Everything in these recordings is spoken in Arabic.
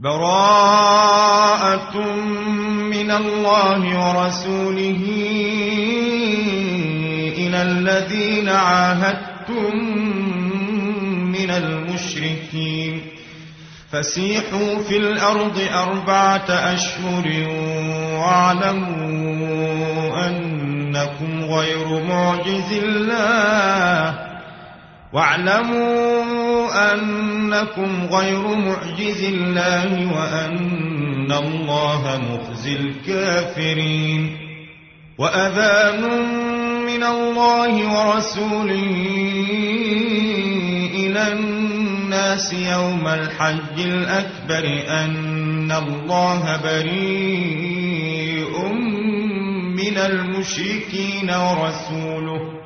براءة من الله ورسوله إلى الذين عاهدتم من المشركين. فسيحوا في الأرض أربعة أشهر واعلموا أنكم غير معجز الله. واعلموا أنكم غير معجز الله وأن الله مخزي الكافرين وأذان من الله ورسوله إلى الناس يوم الحج الأكبر أن الله بريء من المشركين ورسوله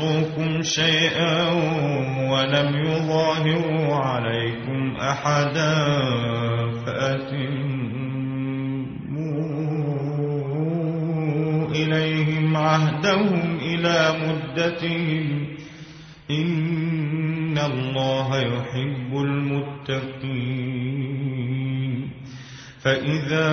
ينقصوكم شيئا ولم يظاهروا عليكم أحدا فأتموا إليهم عهدهم إلى مدتهم إن الله يحب المتقين فإذا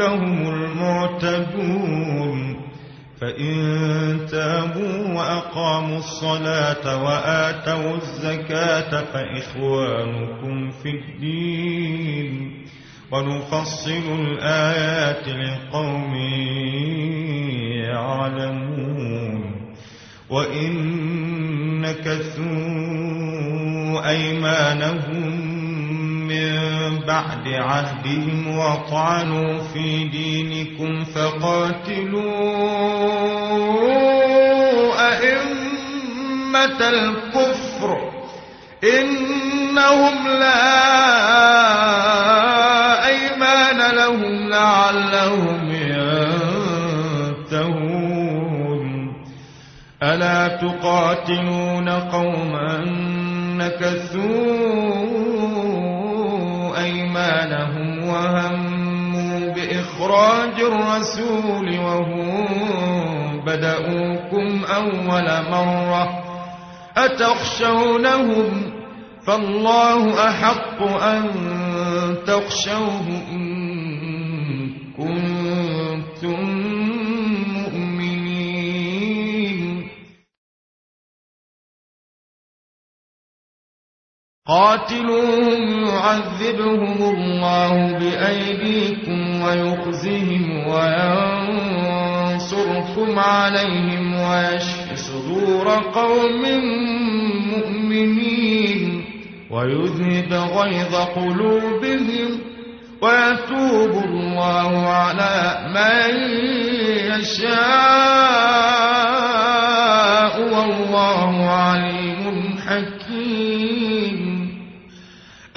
هم المعتدون فإن تابوا وأقاموا الصلاة وآتوا الزكاة فإخوانكم في الدين ونفصل الآيات لقوم يعلمون وإن نكثوا أيمانهم من بعد عهدهم وطعنوا في دينكم فقاتلوا أئمة الكفر إنهم لا أيمان لهم لعلهم ينتهون. ألا تقاتلون قوما نكثوا أيمانهم وهموا بإخراج الرسول وهم بدؤوكم أول مرة أتخشونهم فالله أحق أن تخشوه إن كنتم قاتلوهم يعذبهم الله بأيديكم ويخزهم وينصركم عليهم ويشف صدور قوم مؤمنين ويذهب غيظ قلوبهم ويتوب الله على من يشاء والله عليم.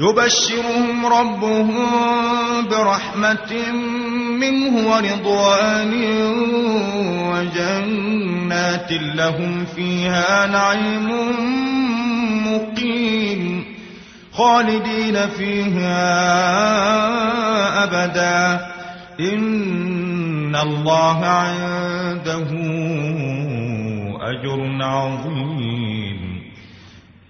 يبشرهم ربهم برحمة منه ورضوان وجنات لهم فيها نعيم مقيم خالدين فيها أبدا. إن الله عنده أجر عظيم.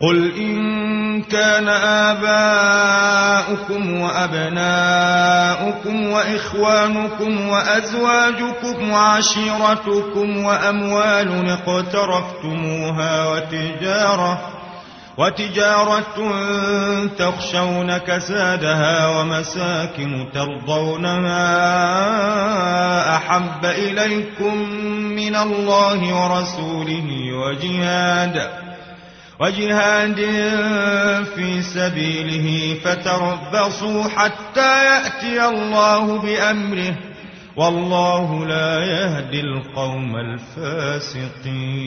قل إن كان آباؤكم وأبناؤكم وإخوانكم وأزواجكم وعشيرتكم وأموال اقترفتموها وتجارة وتجارة تخشون كسادها ومساكن ترضونها أحب إليكم من الله ورسوله وجهاد وجهاد في سبيله فتربصوا حتى يأتي الله بأمره والله لا يهدي القوم الفاسقين.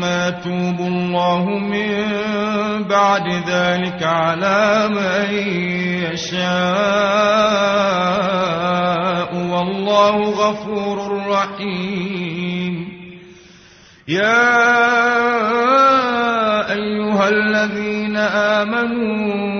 ثم يتوب الله من بعد ذلك على من يشاء والله غفور رحيم. يا أيها الذين آمنوا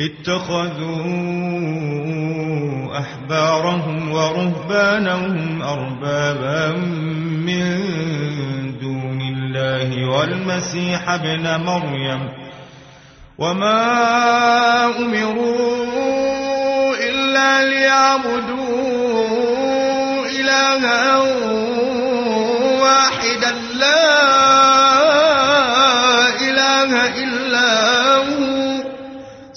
اتخذوا أحبارهم ورهبانهم أربابا من دون الله والمسيح ابن مريم وما أمروا إلا ليعبدوا إلها واحدا لا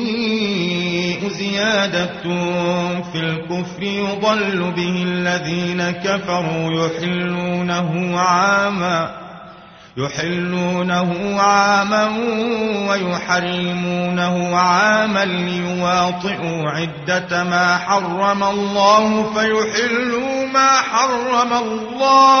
النسيء زيادة في الكفر يضل به الذين كفروا يحلونه عاما يحلونه عاما ويحرمونه عاما ليواطئوا عدة ما حرم الله فيحلوا ما حرم الله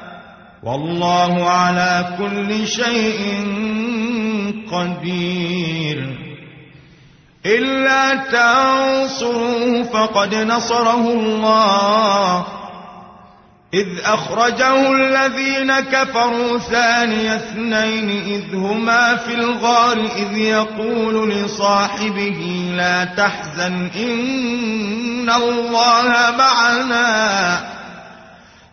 والله على كل شيء قدير. إلا تنصروه فقد نصره الله. إذ أخرجه الذين كفروا ثاني اثنين إذ هما في الغار إذ يقول لصاحبه لا تحزن إن الله معنا.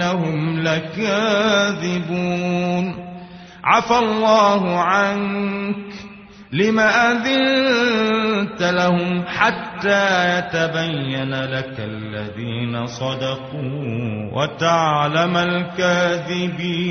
إنهم لكاذبون. عفى الله عنك لما أذنت لهم حتى يتبين لك الذين صدقوا وتعلم الكاذبين.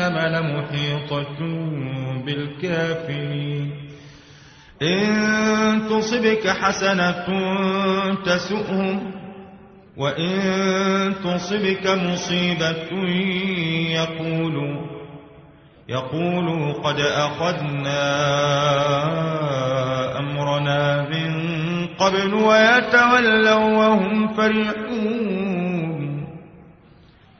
جهنم لمحيطة بالكافرين إن تصبك حسنة تسؤهم وإن تصبك مصيبة يقولوا يقولوا قد أخذنا أمرنا من قبل ويتولوا وهم فرحون.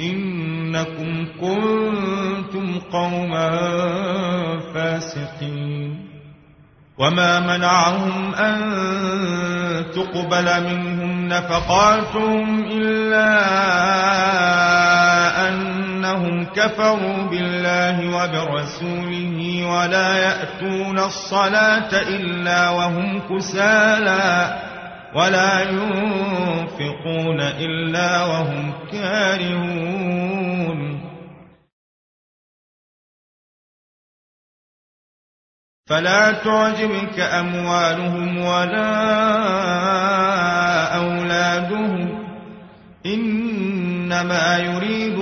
إنكم كنتم قوما فاسقين. وما منعهم أن تقبل منهم نفقاتهم إلا أنهم كفروا بالله وبرسوله ولا يأتون الصلاة إلا وهم كسالى. ولا ينفقون إلا وهم كارهون. فلا تعجبك أموالهم ولا أولادهم. إنما يريد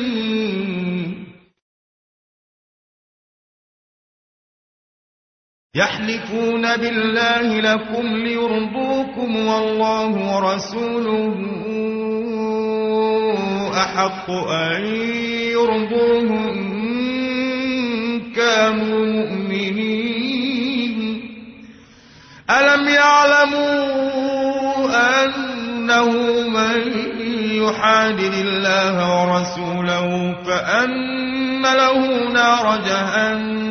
يحلفون بالله لكم ليرضوكم والله ورسوله أحق أن يرضوه إن كانوا مؤمنين. ألم يعلموا أنه من يحادد الله ورسوله فأن له نار جهنم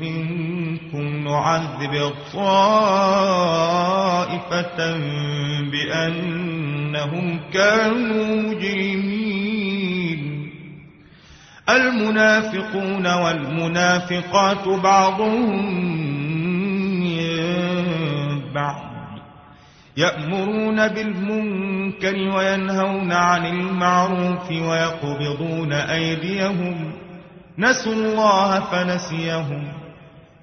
منكم نعذب طائفة بأنهم كانوا مجرمين. المنافقون والمنافقات بعضهم بعض يأمرون بالمنكر وينهون عن المعروف ويقبضون أيديهم. نسوا الله فنسيهم.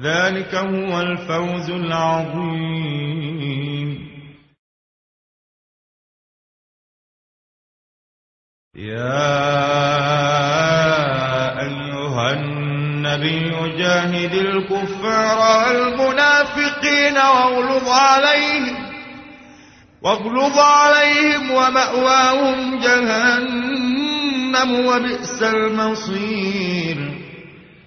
ذلك هو الفوز العظيم. يا أيها النبي جاهد الكفار والمنافقين واغلظ عليهم واغلظ عليهم ومأواهم جهنم وبئس المصير.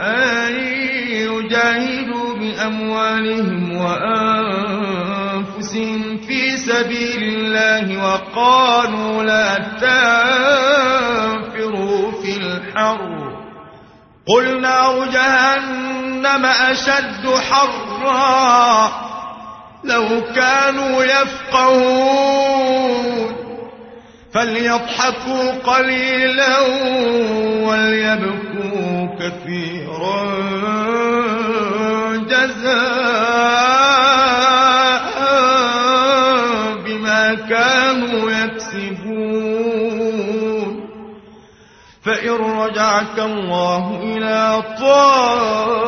أن يجاهدوا بأموالهم وأنفسهم في سبيل الله وقالوا لا تنفروا في الحر. قل نار جهنم أشد حرًّا. لو كانوا يفقهون. فليضحكوا قليلا وليبكوا كثيرا جزاء بما كانوا يكسبون. فإن رجعك الله إلى طائفة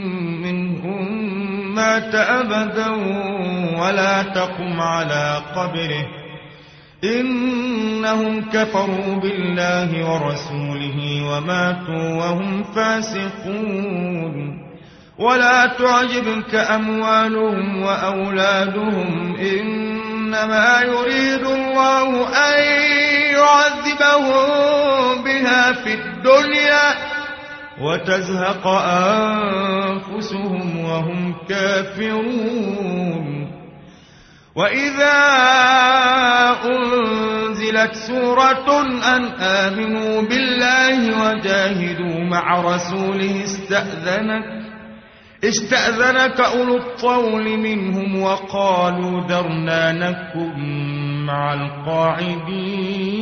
مات أبدا ولا تقم على قبره. إنهم كفروا بالله ورسوله وماتوا وهم فاسقون. ولا تعجبك أموالهم وأولادهم إنما يريد الله أن يعذبهم بها في الدنيا. وتزهق أنفسهم وهم كافرون. وإذا أنزلت سورة أن آمنوا بالله وجاهدوا مع رسوله استأذنك استأذنك أولو الطول منهم وقالوا درنا نكن مع القاعدين.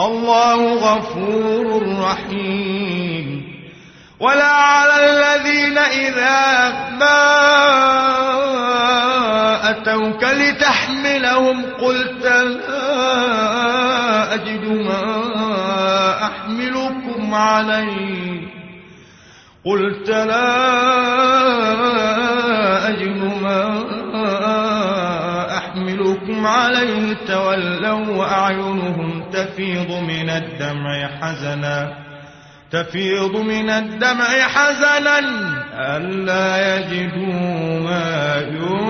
والله غفور رحيم. ولا على الذين إذا ما أتوك لتحملهم قلت لا أجد ما أحملكم عليه. قلت لا أجد ما أحملكم عليه تولوا وأعينهم تفيض من الدمع حزنا تفيض من الدمع حزنا ألا يجدوا ما ينفقون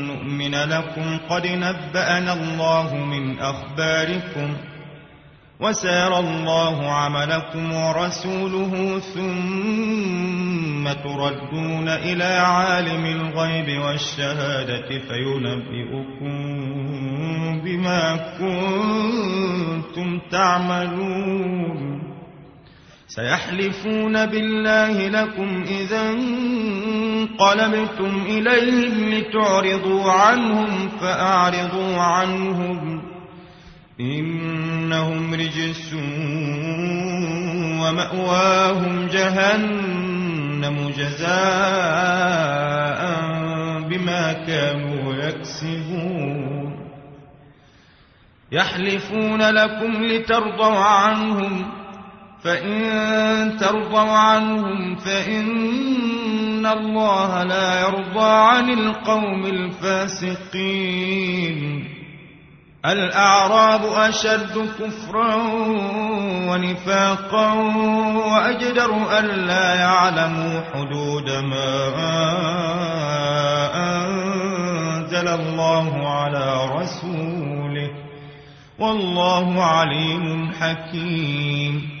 نؤمن لكم قد نبأنا الله من أخباركم وسار الله عملكم ورسوله ثم تردون إلى عالم الغيب والشهادة فينبئكم بما كنتم تعملون سيحلفون بالله لكم إذا انقلبتم إليهم لتعرضوا عنهم فأعرضوا عنهم إنهم رجس ومأواهم جهنم جزاء بما كانوا يكسبون يحلفون لكم لترضوا عنهم فإن ترضوا عنهم فإن الله لا يرضى عن القوم الفاسقين الأعراب أشد كفرا ونفاقا وأجدر ألا يعلموا حدود ما أنزل الله على رسوله والله عليم حكيم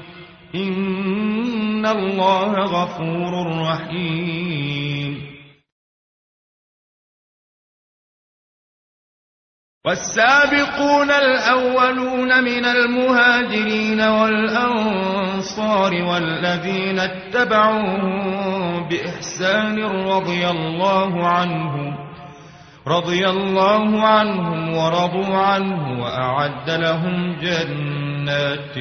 إن الله غفور رحيم والسابقون الأولون من المهاجرين والأنصار والذين اتبعوهم بإحسان رضي الله عنهم رضي الله عنهم ورضوا عنه وأعد لهم جنات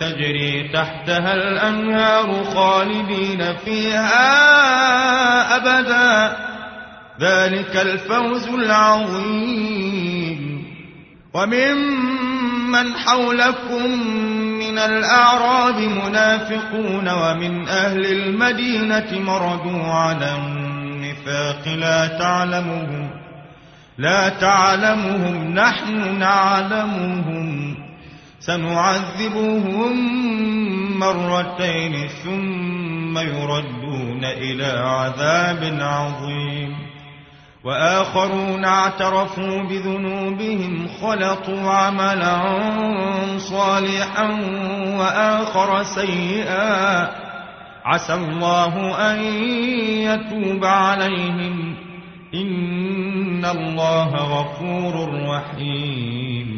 تجري تحتها الأنهار خالدين فيها أبدا. ذلك الفوز العظيم. وممن حولكم من الأعراب منافقون ومن أهل المدينة مردوا على النفاق. لا تعلمهم لا تعلمهم نحن نعلمهم. سنعذبهم مرتين ثم يردون إلى عذاب عظيم. وآخرون اعترفوا بذنوبهم خلطوا عملا صالحا وآخر سيئا. عسى الله أن يتوب عليهم. إن الله غفور رحيم.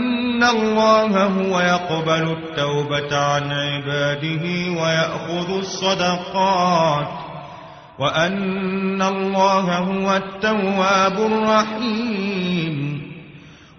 الله هو يقبل التوبة عن عباده ويأخذ الصدقات وأن الله هو التواب الرحيم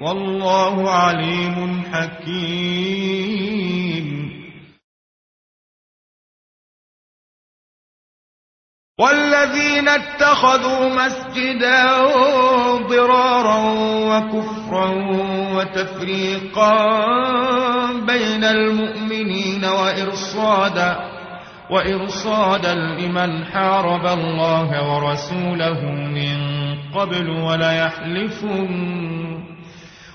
والله عليم حكيم. والذين اتخذوا مسجدا ضرارا وكفرا وتفريقا بين المؤمنين وإرصادا وإرصادا لمن حارب الله ورسوله من قبل ولا يحلفون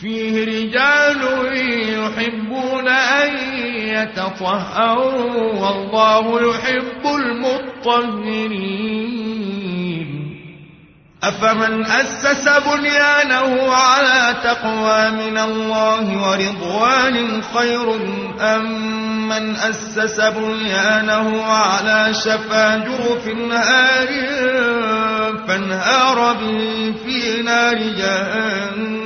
فيه رجال يحبون أن يتطهروا والله يحب المطهرين. أفمن أسس بنيانه على تقوى من الله ورضوان خير أم من أسس بنيانه على شفا جرف نهار فانهار به في نار جهنم.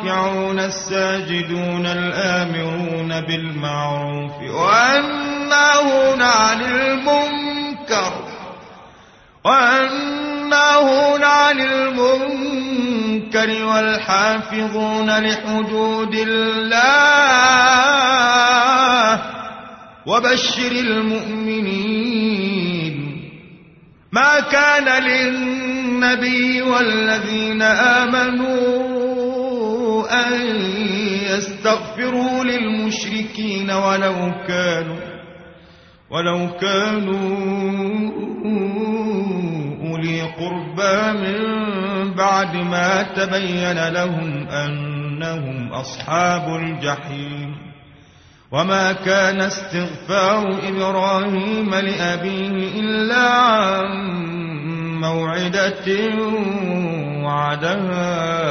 الراكعون الساجدون الآمرون بالمعروف والناهون عن المنكر والناهون عن المنكر والحافظون لحدود الله وبشر المؤمنين ما كان للنبي والذين آمنوا أن يستغفروا للمشركين ولو كانوا ولو كانوا أولي قربى من بعد ما تبين لهم أنهم أصحاب الجحيم. وما كان استغفار إبراهيم لأبيه إلا عن موعدة وعدها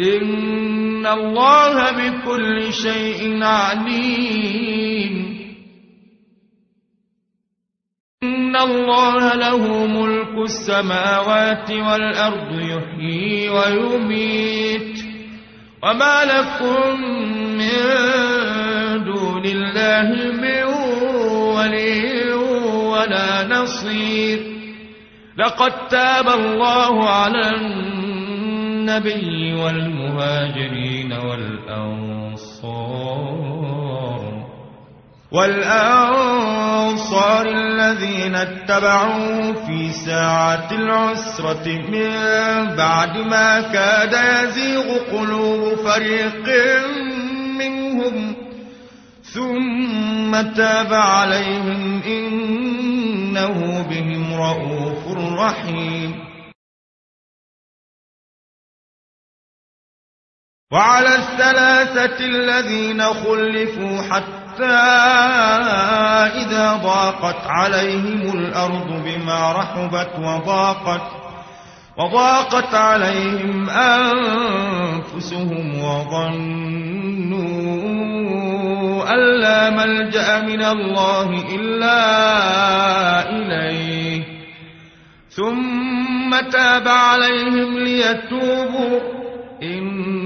إن الله بكل شيء عليم. إن الله له ملك السماوات والأرض يحيي ويميت. وما لكم من دون الله من ولي ولا نصير. لقد تاب الله على النبي والمهاجرين والأنصار والأنصار الذين اتبعوا في ساعة العسرة من بعد ما كاد يزيغ قلوب فريق منهم ثم تاب عليهم إنه بهم رؤوف رحيم وعلى الثلاثة الذين خلفوا حتى إذا ضاقت عليهم الأرض بما رحبت وضاقت وضاقت عليهم أنفسهم وظنوا أن لا ملجأ من الله إلا إليه. ثم تاب عليهم ليتوبوا. إن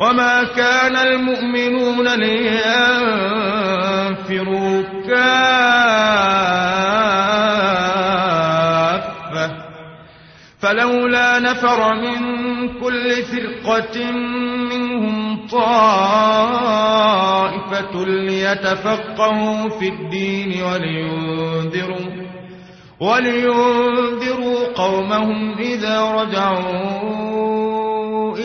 وما كان المؤمنون لينفروا كافة فلولا نفر من كل فرقة منهم طائفة ليتفقهوا في الدين ولينذروا ولينذروا قومهم إذا رجعوا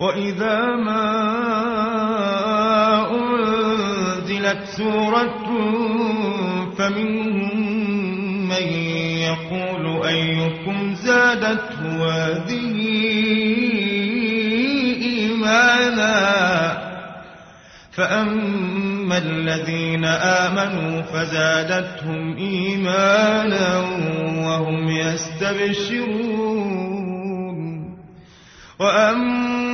وإذا ما أنزلت سورة فمنهم من يقول أيكم زادته هذه إيمانا فأما الذين آمنوا فزادتهم إيمانا وهم يستبشرون وأما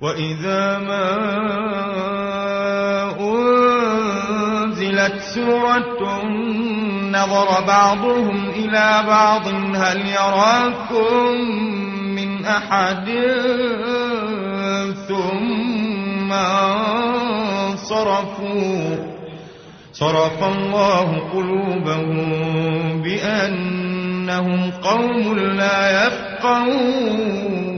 وإذا ما أنزلت سورة نظر بعضهم إلى بعض هل يراكم من أحد؟ ثم صرفوا صرف الله قلوبهم بأنهم قوم لا يفقهون.